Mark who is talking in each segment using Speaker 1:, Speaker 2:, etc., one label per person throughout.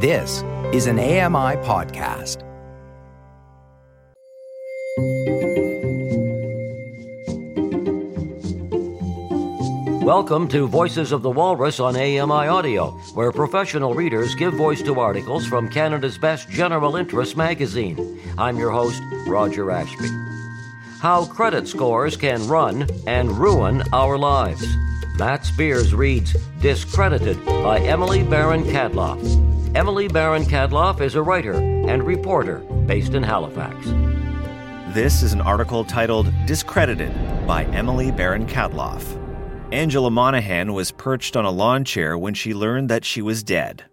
Speaker 1: This is an AMI podcast.
Speaker 2: Welcome to Voices of the Walrus on AMI Audio, where professional readers give voice to articles from Canada's best general interest magazine. I'm your host, Roger Ashby. How credit scores can run and ruin our lives. Matt Spears reads Discredited by Emily Baron Cadloff. Emily Baron Cadloff is a writer and reporter based in Halifax.
Speaker 3: This is an article titled Discredited by Emily Baron Cadloff. Angela Monahan was perched on a lawn chair when she learned that she was dead.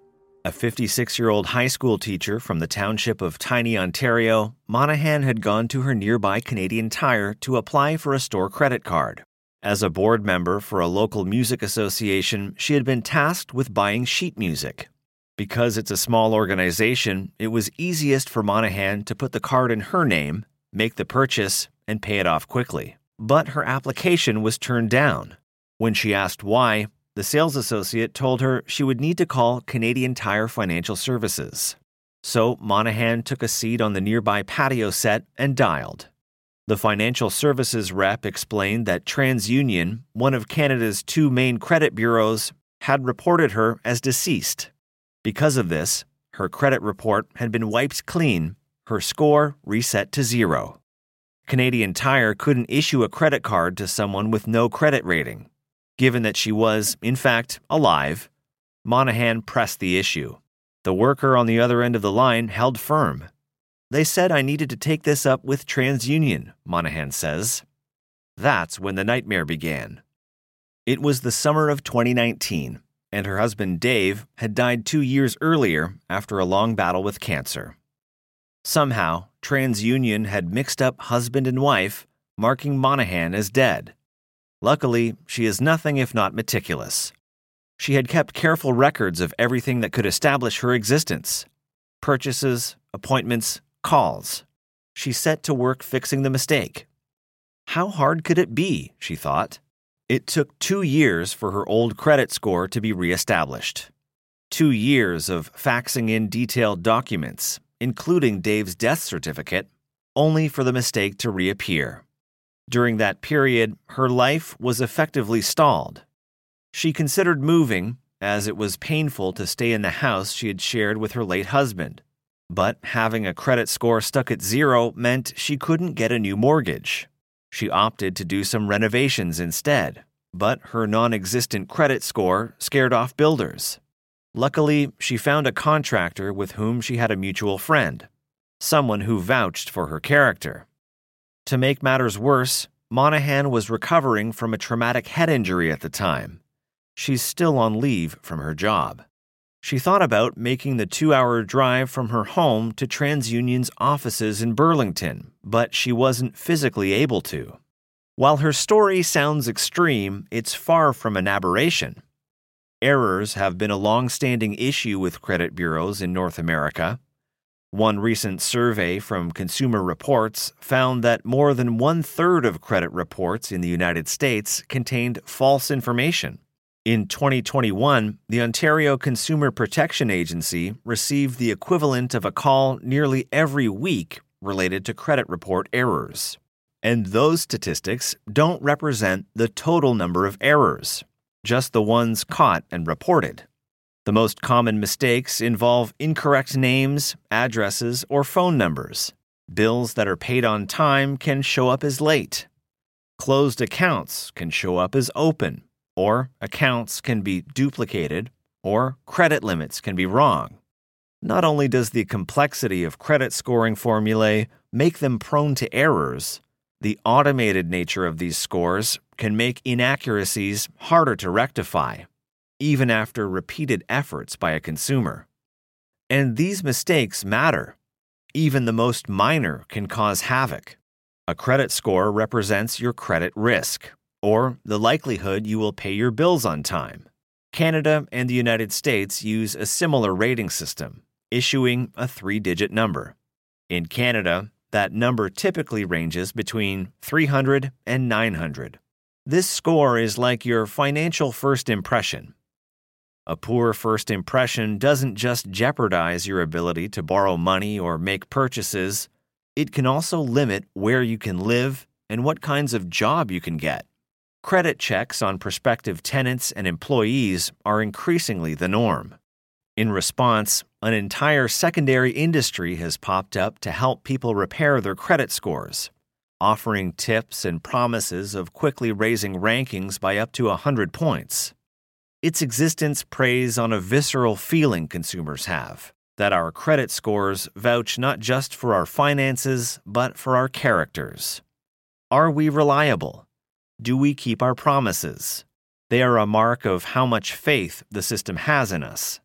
Speaker 3: A 56 year old high school teacher from the township of Tiny, Ontario, Monahan had gone to her nearby Canadian Tire to apply for a store credit card. As a board member for a local music association, she had been tasked with buying sheet music. Because it's a small organization, it was easiest for Monahan to put the card in her name, make the purchase, and pay it off quickly. But her application was turned down. When she asked why, the sales associate told her she would need to call Canadian Tire Financial Services. So Monahan took a seat on the nearby patio set and dialed. The financial services rep explained that TransUnion, one of Canada's two main credit bureaus, had reported her as deceased. Because of this, her credit report had been wiped clean, her score reset to zero. Canadian Tire couldn't issue a credit card to someone with no credit rating. Given that she was, in fact, alive, Monahan pressed the issue. The worker on the other end of the line held firm. They said I needed to take this up with TransUnion, Monahan says. That's when the nightmare began. It was the summer of 2019, and her husband Dave had died two years earlier after a long battle with cancer. Somehow, TransUnion had mixed up husband and wife, marking Monahan as dead. Luckily, she is nothing if not meticulous. She had kept careful records of everything that could establish her existence purchases, appointments, calls. She set to work fixing the mistake. How hard could it be? she thought. It took two years for her old credit score to be reestablished. Two years of faxing in detailed documents, including Dave's death certificate, only for the mistake to reappear. During that period, her life was effectively stalled. She considered moving, as it was painful to stay in the house she had shared with her late husband. But having a credit score stuck at zero meant she couldn't get a new mortgage. She opted to do some renovations instead, but her non existent credit score scared off builders. Luckily, she found a contractor with whom she had a mutual friend, someone who vouched for her character. To make matters worse, Monahan was recovering from a traumatic head injury at the time. She's still on leave from her job. She thought about making the two hour drive from her home to TransUnion's offices in Burlington, but she wasn't physically able to. While her story sounds extreme, it's far from an aberration. Errors have been a long standing issue with credit bureaus in North America. One recent survey from Consumer Reports found that more than one third of credit reports in the United States contained false information. In 2021, the Ontario Consumer Protection Agency received the equivalent of a call nearly every week related to credit report errors. And those statistics don't represent the total number of errors, just the ones caught and reported. The most common mistakes involve incorrect names, addresses, or phone numbers. Bills that are paid on time can show up as late. Closed accounts can show up as open, or accounts can be duplicated, or credit limits can be wrong. Not only does the complexity of credit scoring formulae make them prone to errors, the automated nature of these scores can make inaccuracies harder to rectify even after repeated efforts by a consumer. And these mistakes matter. Even the most minor can cause havoc. A credit score represents your credit risk, or the likelihood you will pay your bills on time. Canada and the United States use a similar rating system, issuing a three digit number. In Canada, that number typically ranges between 300 and 900. This score is like your financial first impression. A poor first impression doesn't just jeopardize your ability to borrow money or make purchases, it can also limit where you can live and what kinds of job you can get. Credit checks on prospective tenants and employees are increasingly the norm. In response, an entire secondary industry has popped up to help people repair their credit scores, offering tips and promises of quickly raising rankings by up to 100 points. Its existence preys on a visceral feeling consumers have that our credit scores vouch not just for our finances, but for our characters. Are we reliable? Do we keep our promises? They are a mark of how much faith the system has in us.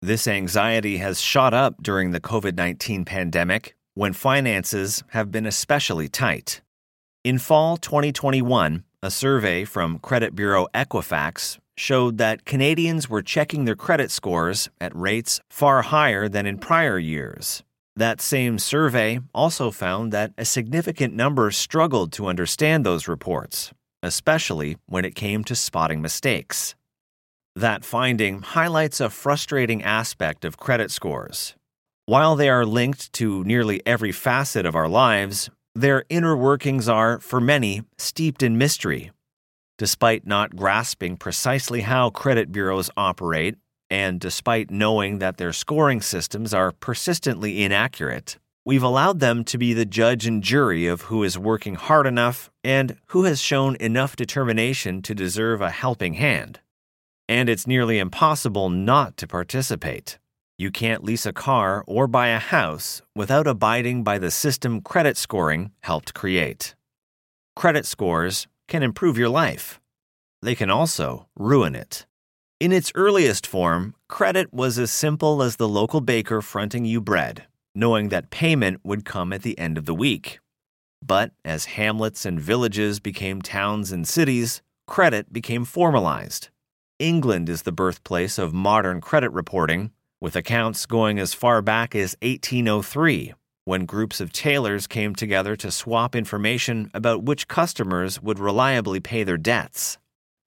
Speaker 3: This anxiety has shot up during the COVID 19 pandemic when finances have been especially tight. In fall 2021, a survey from credit bureau Equifax showed that Canadians were checking their credit scores at rates far higher than in prior years. That same survey also found that a significant number struggled to understand those reports, especially when it came to spotting mistakes. That finding highlights a frustrating aspect of credit scores. While they are linked to nearly every facet of our lives, their inner workings are, for many, steeped in mystery Despite not grasping precisely how credit bureaus operate, and despite knowing that their scoring systems are persistently inaccurate, we've allowed them to be the judge and jury of who is working hard enough and who has shown enough determination to deserve a helping hand. And it's nearly impossible not to participate. You can't lease a car or buy a house without abiding by the system credit scoring helped create. Credit scores can improve your life. They can also ruin it. In its earliest form, credit was as simple as the local baker fronting you bread, knowing that payment would come at the end of the week. But as hamlets and villages became towns and cities, credit became formalized. England is the birthplace of modern credit reporting, with accounts going as far back as 1803 when groups of tailors came together to swap information about which customers would reliably pay their debts.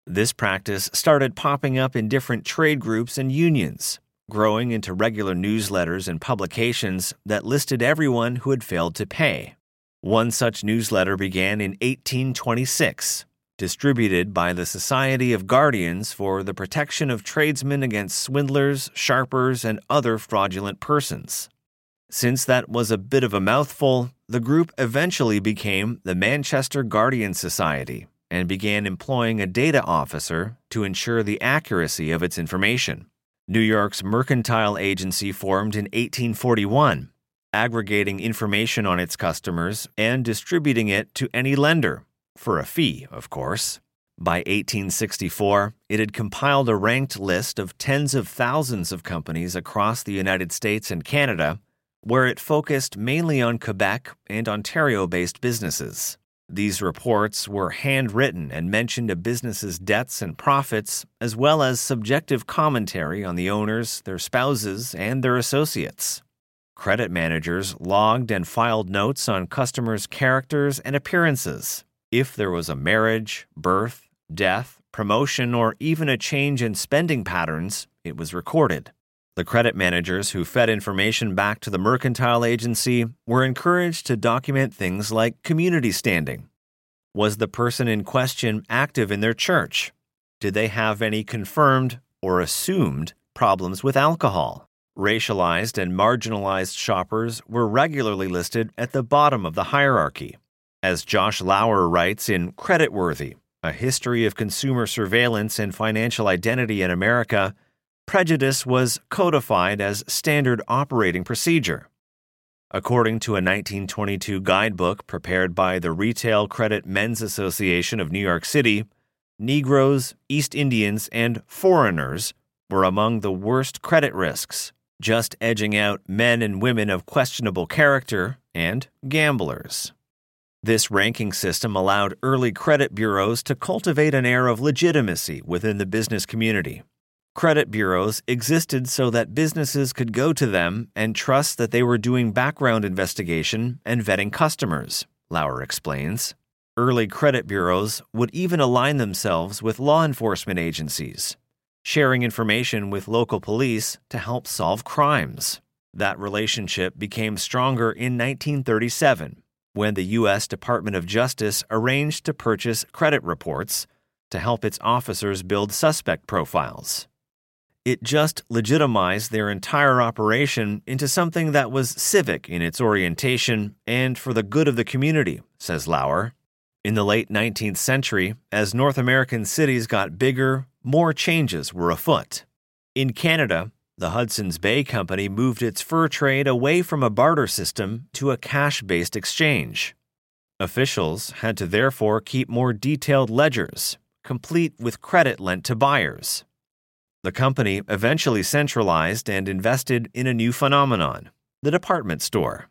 Speaker 3: This practice started popping up in different trade groups and unions, growing into regular newsletters and publications that listed everyone who had failed to pay. One such newsletter began in 1826, distributed by the Society of Guardians for the Protection of Tradesmen Against Swindlers, Sharpers, and Other Fraudulent Persons. Since that was a bit of a mouthful, the group eventually became the Manchester Guardian Society and began employing a data officer to ensure the accuracy of its information. New York's Mercantile Agency formed in 1841, aggregating information on its customers and distributing it to any lender, for a fee, of course. By 1864, it had compiled a ranked list of tens of thousands of companies across the United States and Canada where it focused mainly on Quebec and Ontario based businesses. These reports were handwritten and mentioned a business's debts and profits, as well as subjective commentary on the owners, their spouses, and their associates. Credit managers logged and filed notes on customers' characters and appearances. If there was a marriage, birth, death, promotion, or even a change in spending patterns, it was recorded. The credit managers who fed information back to the mercantile agency were encouraged to document things like community standing. Was the person in question active in their church? Did they have any confirmed or assumed problems with alcohol? Racialized and marginalized shoppers were regularly listed at the bottom of the hierarchy. As Josh Lauer writes in Creditworthy, a history of consumer surveillance and financial identity in America, prejudice was codified as standard operating procedure. According to a 1922 guidebook prepared by the Retail Credit Men's Association of New York City, Negroes, East Indians, and foreigners were among the worst credit risks, just edging out men and women of questionable character and gamblers. This ranking system allowed early credit bureaus to cultivate an air of legitimacy within the business community. Credit bureaus existed so that businesses could go to them and trust that they were doing background investigation and vetting customers, Lauer explains. Early credit bureaus would even align themselves with law enforcement agencies. sharing information with local police to help solve crimes. That relationship became stronger in 1937 when the U.S. Department of Justice arranged to purchase credit reports to help its officers build suspect profiles. It just legitimized their entire operation into something that was civic in its orientation and for the good of the community, says Lauer. In the late 19th century, as North American cities got bigger, more changes were afoot. In Canada, the Hudson's Bay Company moved its fur trade away from a barter system to a cash based exchange. Officials had to therefore keep more detailed ledgers, complete with credit lent to buyers. The company eventually centralized and invested in a new phenomenon the department store.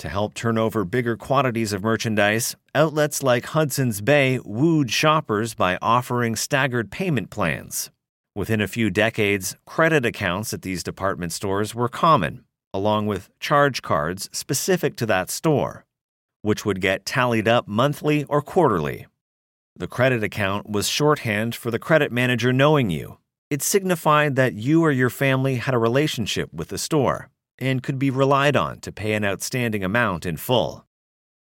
Speaker 3: To help turn over bigger quantities of merchandise, outlets like Hudson's Bay wooed shoppers by offering staggered payment plans. Within a few decades, credit accounts at these department stores were common, along with charge cards specific to that store, which would get tallied up monthly or quarterly. The credit account was shorthand for the credit manager knowing you it signified that you or your family had a relationship with the store and could be relied on to pay an outstanding amount in full.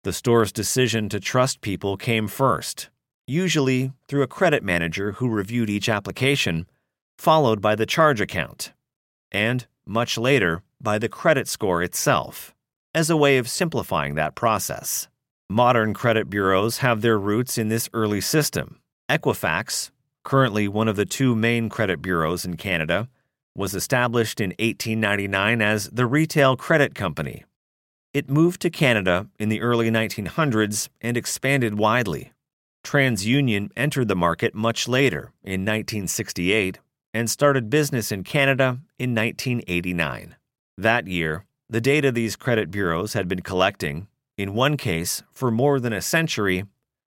Speaker 3: The store's decision to trust people came first, usually through a credit manager who reviewed each application, followed by the charge account, and, much later, by the credit score itself, as a way of simplifying that process. Modern credit bureaus have their roots in this early system. Equifax, currently one of the two main credit bureaus in Canada, was established in 1899 as the Retail Credit Company. It moved to Canada in the early 1900s and expanded widely. TransUnion entered the market much later, in 1968, and started business in Canada in 1989. That year, the data these credit bureaus had been collecting, in one case for more than a century,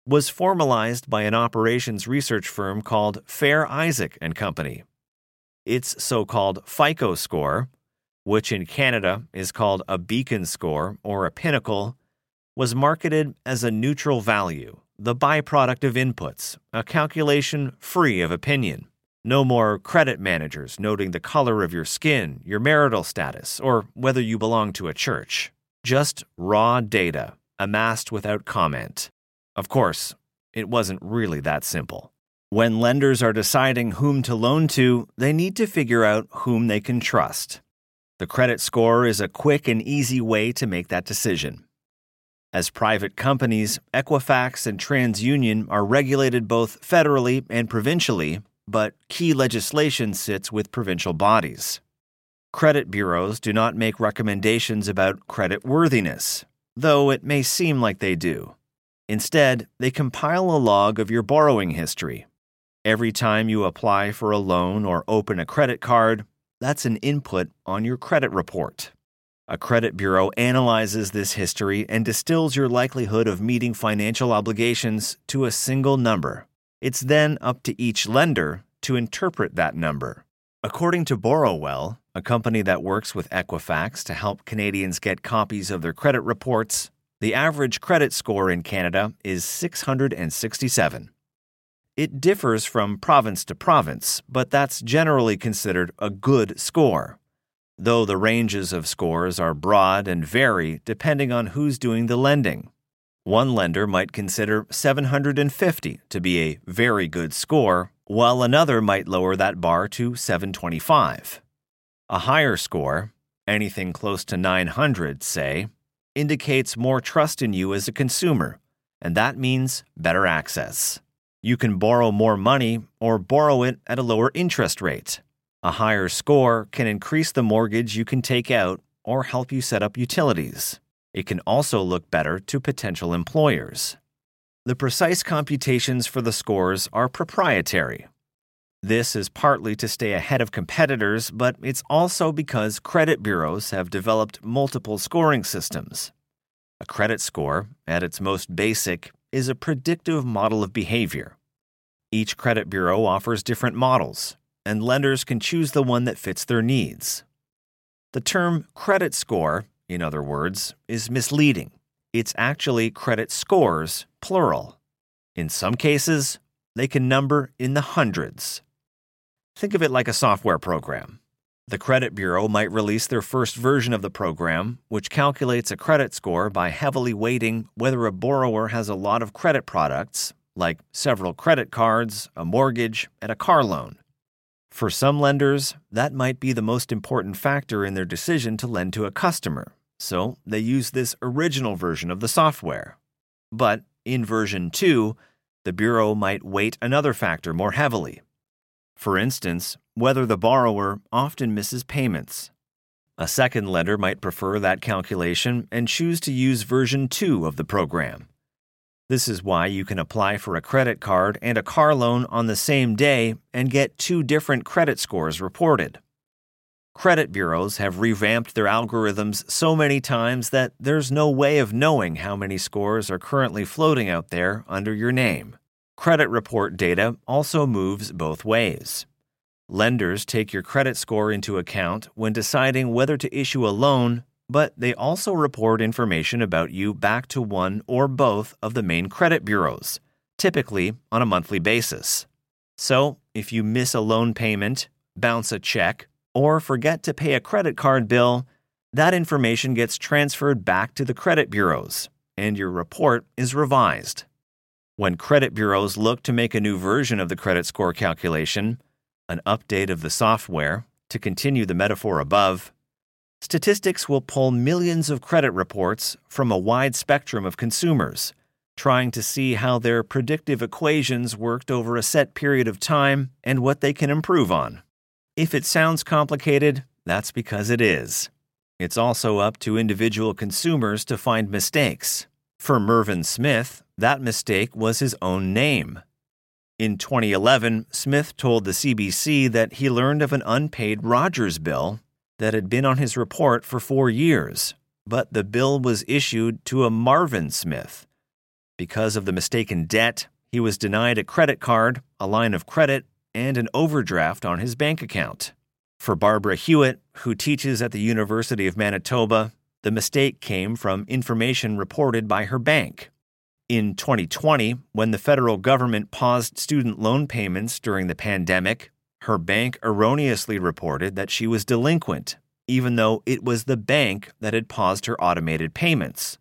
Speaker 3: was formalized by an operations research firm called Fair Isaac and Company. Its so-called FICO score, which in Canada is called a beacon score or a pinnacle, was marketed as a neutral value, the byproduct of inputs, a calculation free of opinion. No more credit managers noting the color of your skin, your marital status, or whether you belong to a church. Just raw data, amassed without comment. Of course, it wasn't really that simple. When lenders are deciding whom to loan to, they need to figure out whom they can trust. The credit score is a quick and easy way to make that decision. As private companies, Equifax and TransUnion are regulated both federally and provincially, but key legislation sits with provincial bodies. Credit bureaus do not make recommendations about credit worthiness, though it may seem like they do. Instead, they compile a log of your borrowing history. Every time you apply for a loan or open a credit card, that's an input on your credit report. A credit bureau analyzes this history and distills your likelihood of meeting financial obligations to a single number. It's then up to each lender to interpret that number. According to Borrowell, a company that works with Equifax to help Canadians get copies of their credit reports, the average credit score in Canada is 667. It differs from province to province, but that's generally considered a good score, though the ranges of scores are broad and vary depending on who's doing the lending. One lender might consider 750 to be a very good score, while another might lower that bar to 725. A higher score, anything close to 900, say, indicates more trust in you as a consumer, and that means better access. You can borrow more money or borrow it at a lower interest rate. A higher score can increase the mortgage you can take out or help you set up utilities. It can also look better to potential employers. The precise computations for the scores are proprietary. This is partly to stay ahead of competitors, but it's also because credit bureaus have developed multiple scoring systems. A credit score, at its most basic, is a predictive model of behavior. Each credit bureau offers different models, and lenders can choose the one that fits their needs. The term credit score, in other words, is misleading. It's actually credit scores, plural. In some cases, they can number in the hundreds. Think of it like a software program. The credit bureau might release their first version of the program, which calculates a credit score by heavily weighting whether a borrower has a lot of credit products, like several credit cards, a mortgage, and a car loan. For some lenders, that might be the most important factor in their decision to lend to a customer, so they use this original version of the software. But in version 2, the Bureau might weight another factor more heavily. For instance, whether the borrower often misses payments. A second lender might prefer that calculation and choose to use version 2 of the program. This is why you can apply for a credit card and a car loan on the same day and get two different credit scores reported. Credit bureaus have revamped their algorithms so many times that there's no way of knowing how many scores are currently floating out there under your name. Credit report data also moves both ways. Lenders take your credit score into account when deciding whether to issue a loan, but they also report information about you back to one or both of the main credit bureaus, typically on a monthly basis. So, if you miss a loan payment, bounce a check, or forget to pay a credit card bill, that information gets transferred back to the credit bureaus, and your report is revised. When credit bureaus look to make a new version of the credit score calculation, an update of the software, to continue the metaphor above, statistics will pull millions of credit reports from a wide spectrum of consumers, trying to see how their predictive equations worked over a set period of time and what they can improve on. If it sounds complicated, that's because it is. It's also up to individual consumers to find mistakes. For Mervyn Smith, that mistake was his own name. In 2011, Smith told the CBC that he learned of an unpaid Rogers bill that had been on his report for four years, but the bill was issued to a Marvin Smith. Because of the mistaken debt, he was denied a credit card, a line of credit, and an overdraft on his bank account. For Barbara Hewitt, who teaches at the University of Manitoba, the mistake came from information reported by her bank. In 2020, when the federal government paused student loan payments during the pandemic, her bank erroneously reported that she was delinquent, even though it was the bank that had paused her automated payments.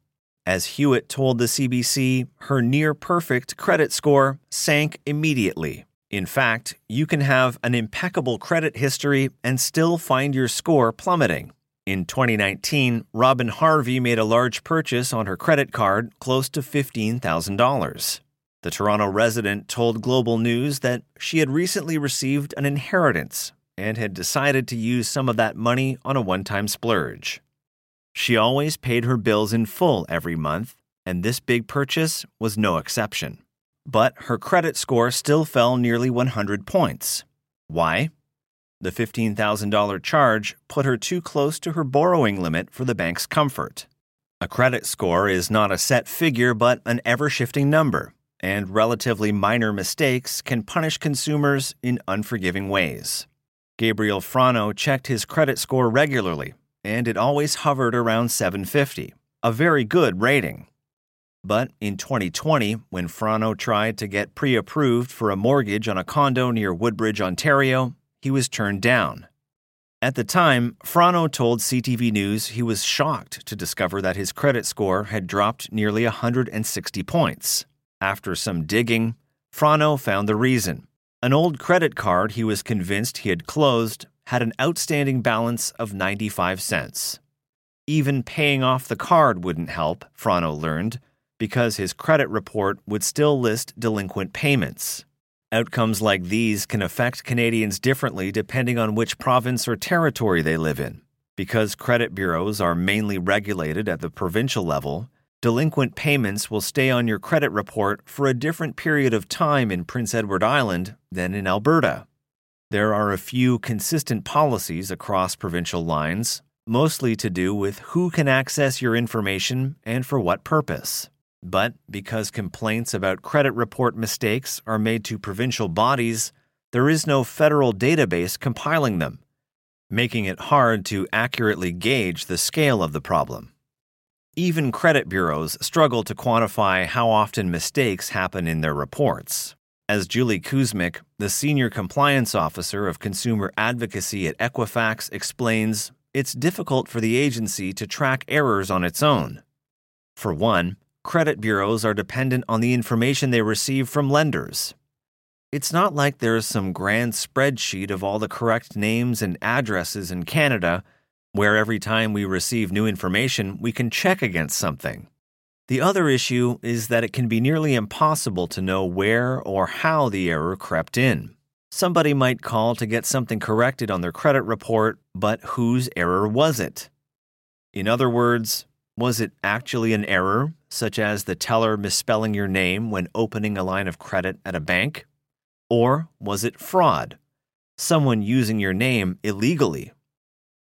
Speaker 3: As Hewitt told the CBC, her near perfect credit score sank immediately. In fact, you can have an impeccable credit history and still find your score plummeting. In 2019, Robin Harvey made a large purchase on her credit card close to $15,000. The Toronto resident told Global News that she had recently received an inheritance and had decided to use some of that money on a one time splurge. She always paid her bills in full every month, and this big purchase was no exception but her credit score still fell nearly 100 points. Why? The $15,000 charge put her too close to her borrowing limit for the bank's comfort. A credit score is not a set figure but an ever shifting number, and relatively minor mistakes can punish consumers in unforgiving ways. Gabriel Frano checked his credit score regularly, and it always hovered around 750, a very good rating. But in 2020, when Frano tried to get pre approved for a mortgage on a condo near Woodbridge, Ontario, he was turned down. At the time, Frano told CTV News he was shocked to discover that his credit score had dropped nearly 160 points. After some digging, Frano found the reason. An old credit card he was convinced he had closed had an outstanding balance of 95 cents. Even paying off the card wouldn't help, Frano learned, because his credit report would still list delinquent payments. Outcomes like these can affect Canadians differently depending on which province or territory they live in. Because credit bureaus are mainly regulated at the provincial level, delinquent payments will stay on your credit report for a different period of time in Prince Edward Island than in Alberta. There are a few consistent policies across provincial lines, mostly to do with who can access your information and for what purpose. But because complaints about credit report mistakes are made to provincial bodies, there is no federal database compiling them, making it hard to accurately gauge the scale of the problem. Even credit bureaus struggle to quantify how often mistakes happen in their reports. As Julie Kuzmic, the Senior Compliance Officer of Consumer Advocacy at Equifax, explains, it's difficult for the agency to track errors on its own. For one, credit bureaus are dependent on the information they receive from lenders. It's not like there's some grand spreadsheet of all the correct names and addresses in Canada where every time we receive new information, we can check against something. The other issue is that it can be nearly impossible to know where or how the error crept in. Somebody might call to get something corrected on their credit report, but whose error was it? In other words, was it actually an error, such as the teller misspelling your name when opening a line of credit at a bank? Or was it fraud, someone using your name illegally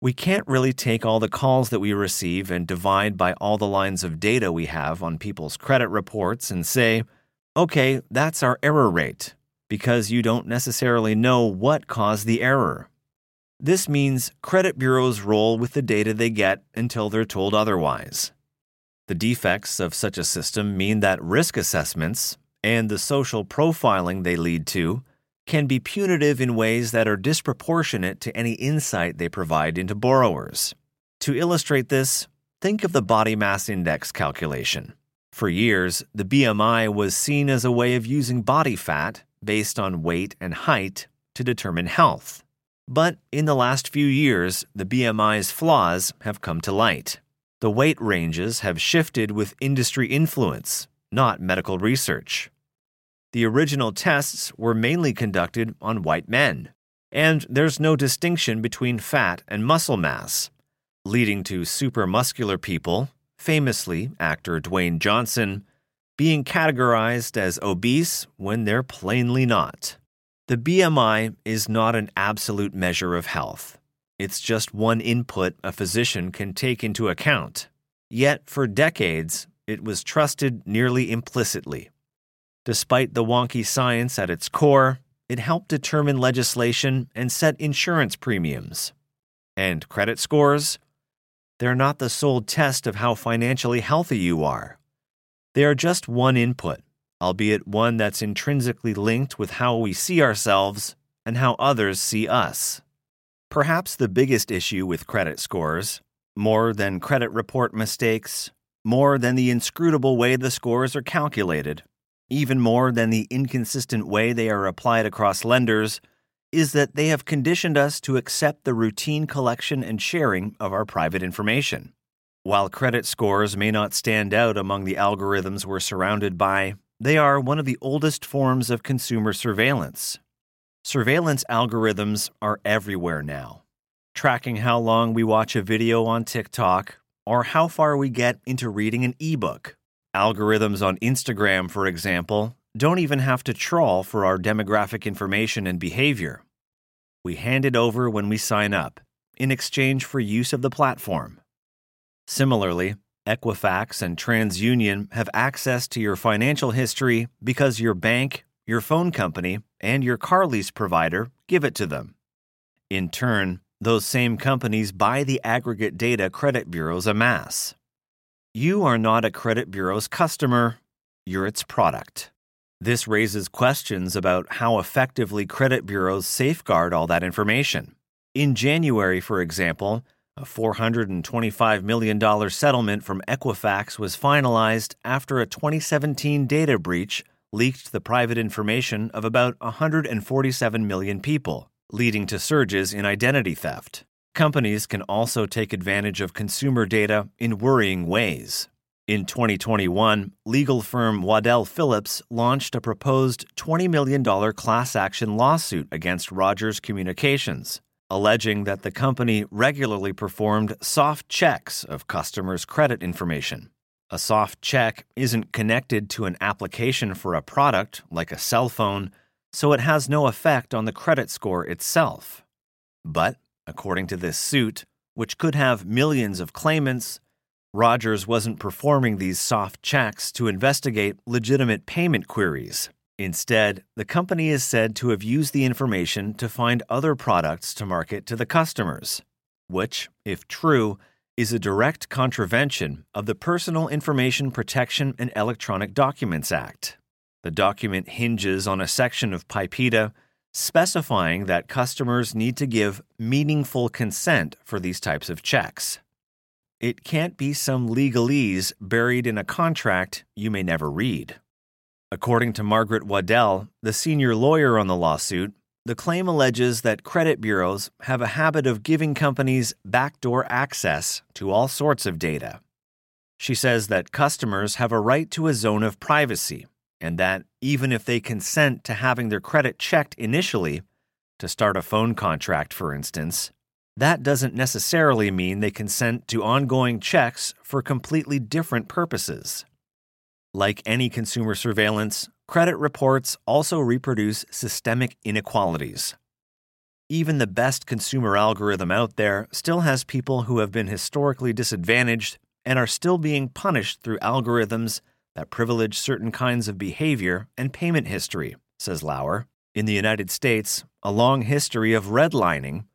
Speaker 3: we can't really take all the calls that we receive and divide by all the lines of data we have on people's credit reports and say, okay, that's our error rate, because you don't necessarily know what caused the error. This means credit bureaus roll with the data they get until they're told otherwise. The defects of such a system mean that risk assessments and the social profiling they lead to can be punitive in ways that are disproportionate to any insight they provide into borrowers. To illustrate this, think of the body mass index calculation. For years, the BMI was seen as a way of using body fat based on weight and height to determine health. But in the last few years, the BMI's flaws have come to light. The weight ranges have shifted with industry influence, not medical research. The original tests were mainly conducted on white men, and there's no distinction between fat and muscle mass, leading to supermuscular people, famously actor Dwayne Johnson, being categorized as obese when they're plainly not. The BMI is not an absolute measure of health. It's just one input a physician can take into account. Yet, for decades, it was trusted nearly implicitly. Despite the wonky science at its core, it helped determine legislation and set insurance premiums. And credit scores? They're not the sole test of how financially healthy you are. They are just one input, albeit one that's intrinsically linked with how we see ourselves and how others see us. Perhaps the biggest issue with credit scores, more than credit report mistakes, more than the inscrutable way the scores are calculated, even more than the inconsistent way they are applied across lenders, is that they have conditioned us to accept the routine collection and sharing of our private information. While credit scores may not stand out among the algorithms we're surrounded by, they are one of the oldest forms of consumer surveillance. Surveillance algorithms are everywhere now, tracking how long we watch a video on TikTok or how far we get into reading an ebook. Algorithms on Instagram, for example, don't even have to trawl for our demographic information and behavior. We hand it over when we sign up, in exchange for use of the platform. Similarly, Equifax and TransUnion have access to your financial history because your bank, your phone company, and your car lease provider give it to them. In turn, those same companies buy the aggregate data credit bureaus amass. You are not a credit bureau's customer, you're its product. This raises questions about how effectively credit bureaus safeguard all that information. In January, for example, a $425 million settlement from Equifax was finalized after a 2017 data breach leaked the private information of about 147 million people, leading to surges in identity theft. Companies can also take advantage of consumer data in worrying ways. In 2021, legal firm Waddell Phillips launched a proposed $20 million class action lawsuit against Rogers Communications, alleging that the company regularly performed soft checks of customers' credit information. A soft check isn't connected to an application for a product, like a cell phone, so it has no effect on the credit score itself. But According to this suit, which could have millions of claimants, Rogers wasn't performing these soft checks to investigate legitimate payment queries. Instead, the company is said to have used the information to find other products to market to the customers, which, if true, is a direct contravention of the Personal Information Protection and Electronic Documents Act. The document hinges on a section of Pipeda specifying that customers need to give meaningful consent for these types of checks. It can't be some legalese buried in a contract you may never read. According to Margaret Waddell, the senior lawyer on the lawsuit, the claim alleges that credit bureaus have a habit of giving companies backdoor access to all sorts of data. She says that customers have a right to a zone of privacy and that even if they consent to having their credit checked initially, to start a phone contract, for instance, that doesn't necessarily mean they consent to ongoing checks for completely different purposes. Like any consumer surveillance, credit reports also reproduce systemic inequalities. Even the best consumer algorithm out there still has people who have been historically disadvantaged and are still being punished through algorithms that privilege certain kinds of behavior and payment history, says Lauer. In the United States, a long history of redlining,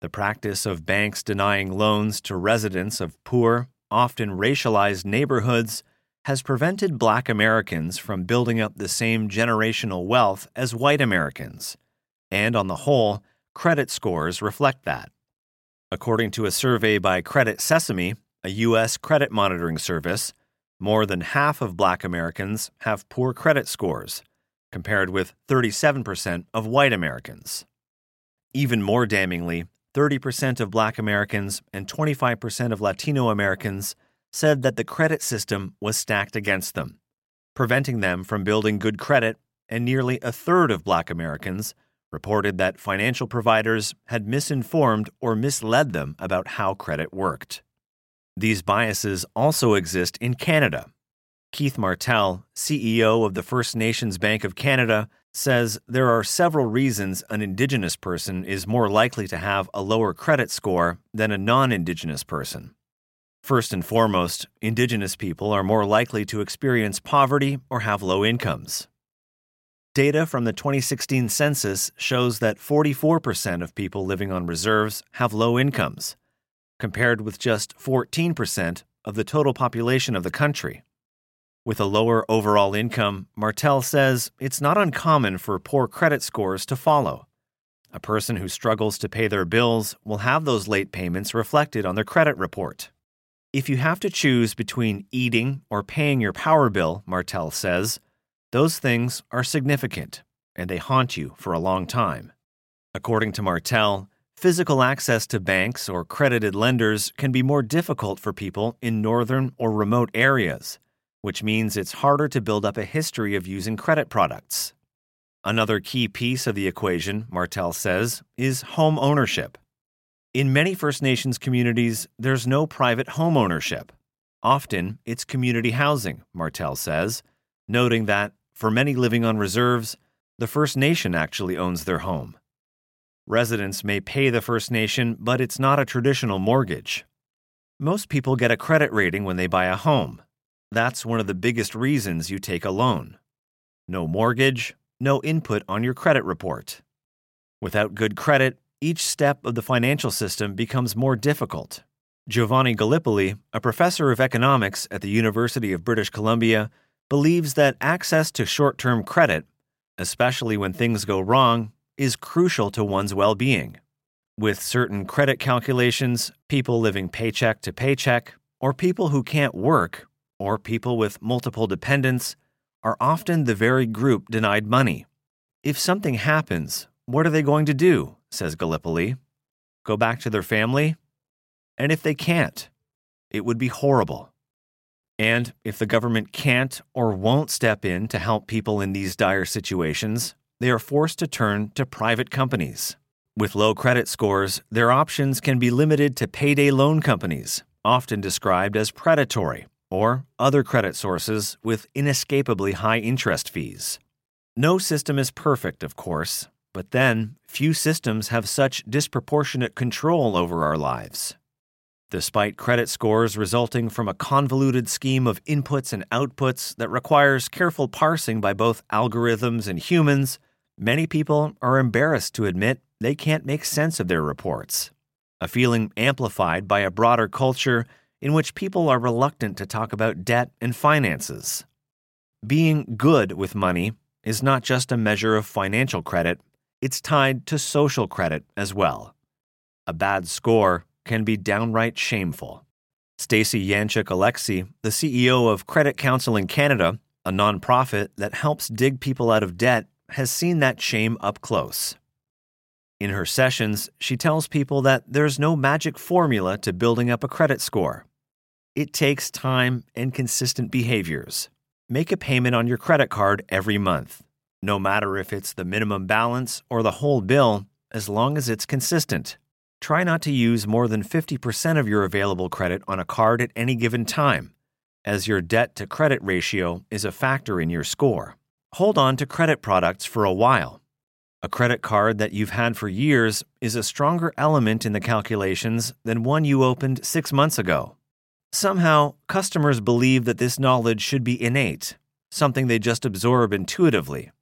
Speaker 3: the practice of banks denying loans to residents of poor, often racialized neighborhoods, has prevented black Americans from building up the same generational wealth as white Americans. And on the whole, credit scores reflect that. According to a survey by Credit Sesame, a U.S. credit monitoring service, more than half of black Americans have poor credit scores, compared with 37% of white Americans. Even more damningly, 30% of black Americans and 25% of Latino Americans said that the credit system was stacked against them, preventing them from building good credit, and nearly a third of black Americans reported that financial providers had misinformed or misled them about how credit worked. These biases also exist in Canada. Keith Martell, CEO of the First Nations Bank of Canada, says there are several reasons an Indigenous person is more likely to have a lower credit score than a non Indigenous person. First and foremost, Indigenous people are more likely to experience poverty or have low incomes. Data from the 2016 census shows that 44% of people living on reserves have low incomes compared with just 14% of the total population of the country. With a lower overall income, Martell says it's not uncommon for poor credit scores to follow. A person who struggles to pay their bills will have those late payments reflected on their credit report. If you have to choose between eating or paying your power bill, Martell says, those things are significant and they haunt you for a long time. According to Martell, Physical access to banks or credited lenders can be more difficult for people in northern or remote areas, which means it's harder to build up a history of using credit products. Another key piece of the equation, Martell says, is home ownership. In many First Nations communities, there's no private home ownership. Often, it's community housing, Martell says, noting that, for many living on reserves, the First Nation actually owns their home. Residents may pay the First Nation, but it's not a traditional mortgage. Most people get a credit rating when they buy a home. That's one of the biggest reasons you take a loan. No mortgage, no input on your credit report. Without good credit, each step of the financial system becomes more difficult. Giovanni Gallipoli, a professor of economics at the University of British Columbia, believes that access to short term credit, especially when things go wrong, is crucial to one's well being. With certain credit calculations, people living paycheck to paycheck, or people who can't work, or people with multiple dependents, are often the very group denied money. If something happens, what are they going to do? says Gallipoli. Go back to their family? And if they can't, it would be horrible. And if the government can't or won't step in to help people in these dire situations, they are forced to turn to private companies. With low credit scores, their options can be limited to payday loan companies, often described as predatory, or other credit sources with inescapably high interest fees. No system is perfect, of course, but then few systems have such disproportionate control over our lives. Despite credit scores resulting from a convoluted scheme of inputs and outputs that requires careful parsing by both algorithms and humans, Many people are embarrassed to admit they can't make sense of their reports, a feeling amplified by a broader culture in which people are reluctant to talk about debt and finances. being good with money is not just a measure of financial credit, it's tied to social credit as well. A bad score can be downright shameful. Stacy Yanchuk Oleksy, the CEO of Credit Counseling Canada, a nonprofit that helps dig people out of debt, has seen that shame up close. In her sessions, she tells people that there's no magic formula to building up a credit score. It takes time and consistent behaviors. Make a payment on your credit card every month, no matter if it's the minimum balance or the whole bill, as long as it's consistent. Try not to use more than 50% of your available credit on a card at any given time, as your debt to credit ratio is a factor in your score. Hold on to credit products for a while. A credit card that you've had for years is a stronger element in the calculations than one you opened six months ago. Somehow, customers believe that this knowledge should be innate, something they just absorb intuitively.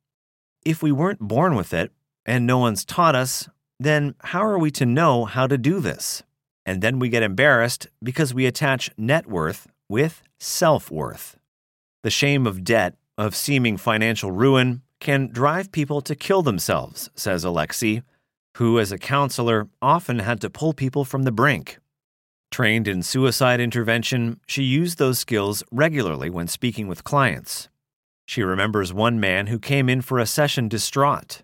Speaker 3: If we weren't born with it, and no one's taught us, then how are we to know how to do this? And then we get embarrassed because we attach net worth with self worth. The shame of debt, of seeming financial ruin, can drive people to kill themselves, says Oleksy, who, as a counselor, often had to pull people from the brink. Trained in suicide intervention, she used those skills regularly when speaking with clients. She remembers one man who came in for a session distraught.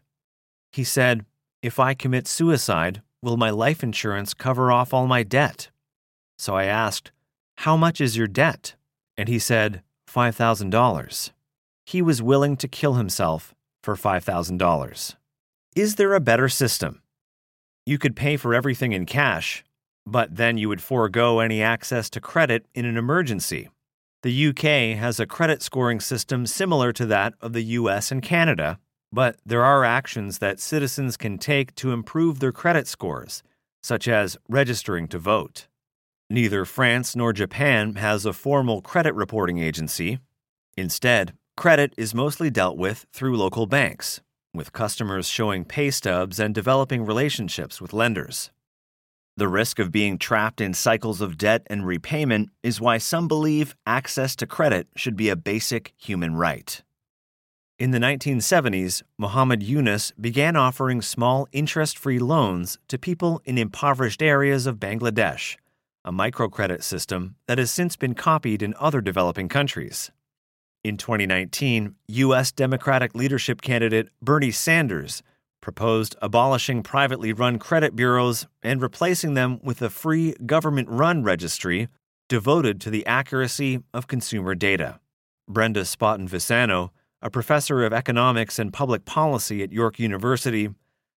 Speaker 3: He said, if I commit suicide, will my life insurance cover off all my debt? So I asked, How much is your debt? And he said, $5,000. He was willing to kill himself for $5,000. Is there a better system? You could pay for everything in cash, but then you would forego any access to credit in an emergency. The UK has a credit scoring system similar to that of the US and Canada, but there are actions that citizens can take to improve their credit scores, such as registering to vote. Neither France nor Japan has a formal credit reporting agency. Instead, credit is mostly dealt with through local banks, with customers showing pay stubs and developing relationships with lenders. The risk of being trapped in cycles of debt and repayment is why some believe access to credit should be a basic human right. In the 1970s, Muhammad Yunus began offering small interest free loans to people in impoverished areas of Bangladesh, a microcredit system that has since been copied in other developing countries. In 2019, U.S. Democratic leadership candidate Bernie Sanders proposed abolishing privately run credit bureaus and replacing them with a free government run registry devoted to the accuracy of consumer data. Brenda Spotton Visano, a professor of economics and public policy at York University,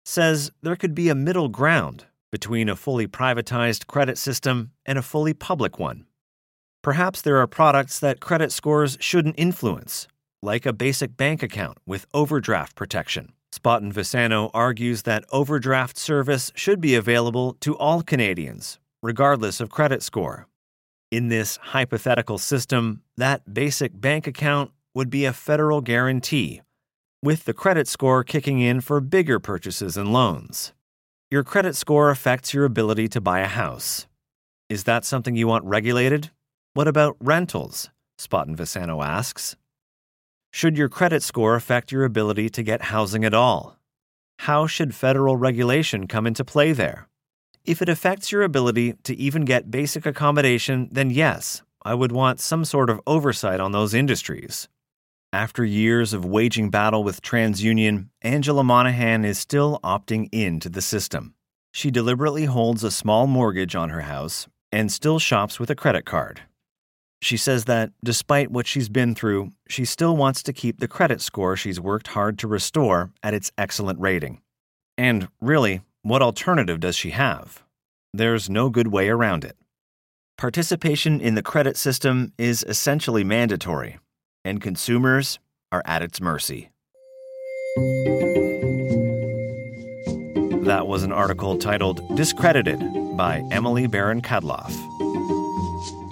Speaker 3: says there could be a middle ground between a fully privatized credit system and a fully public one. Perhaps there are products that credit scores shouldn't influence, like a basic bank account with overdraft protection. Spotton Visano argues that overdraft service should be available to all Canadians, regardless of credit score. In this hypothetical system, that basic bank account would be a federal guarantee, with the credit score kicking in for bigger purchases and loans. Your credit score affects your ability to buy a house. Is that something you want regulated? What about rentals? Spotton Visano asks. Should your credit score affect your ability to get housing at all? How should federal regulation come into play there? If it affects your ability to even get basic accommodation, then yes, I would want some sort of oversight on those industries. After years of waging battle with TransUnion, Angela Monahan is still opting into the system. She deliberately holds a small mortgage on her house and still shops with a credit card. She says that, despite what she's been through, she still wants to keep the credit score she's worked hard to restore at its excellent rating. And really, what alternative does she have? There's no good way around it. Participation in the credit system is essentially mandatory, and consumers are at its mercy. That was an article titled Discredited by Emily Baron Cadloff.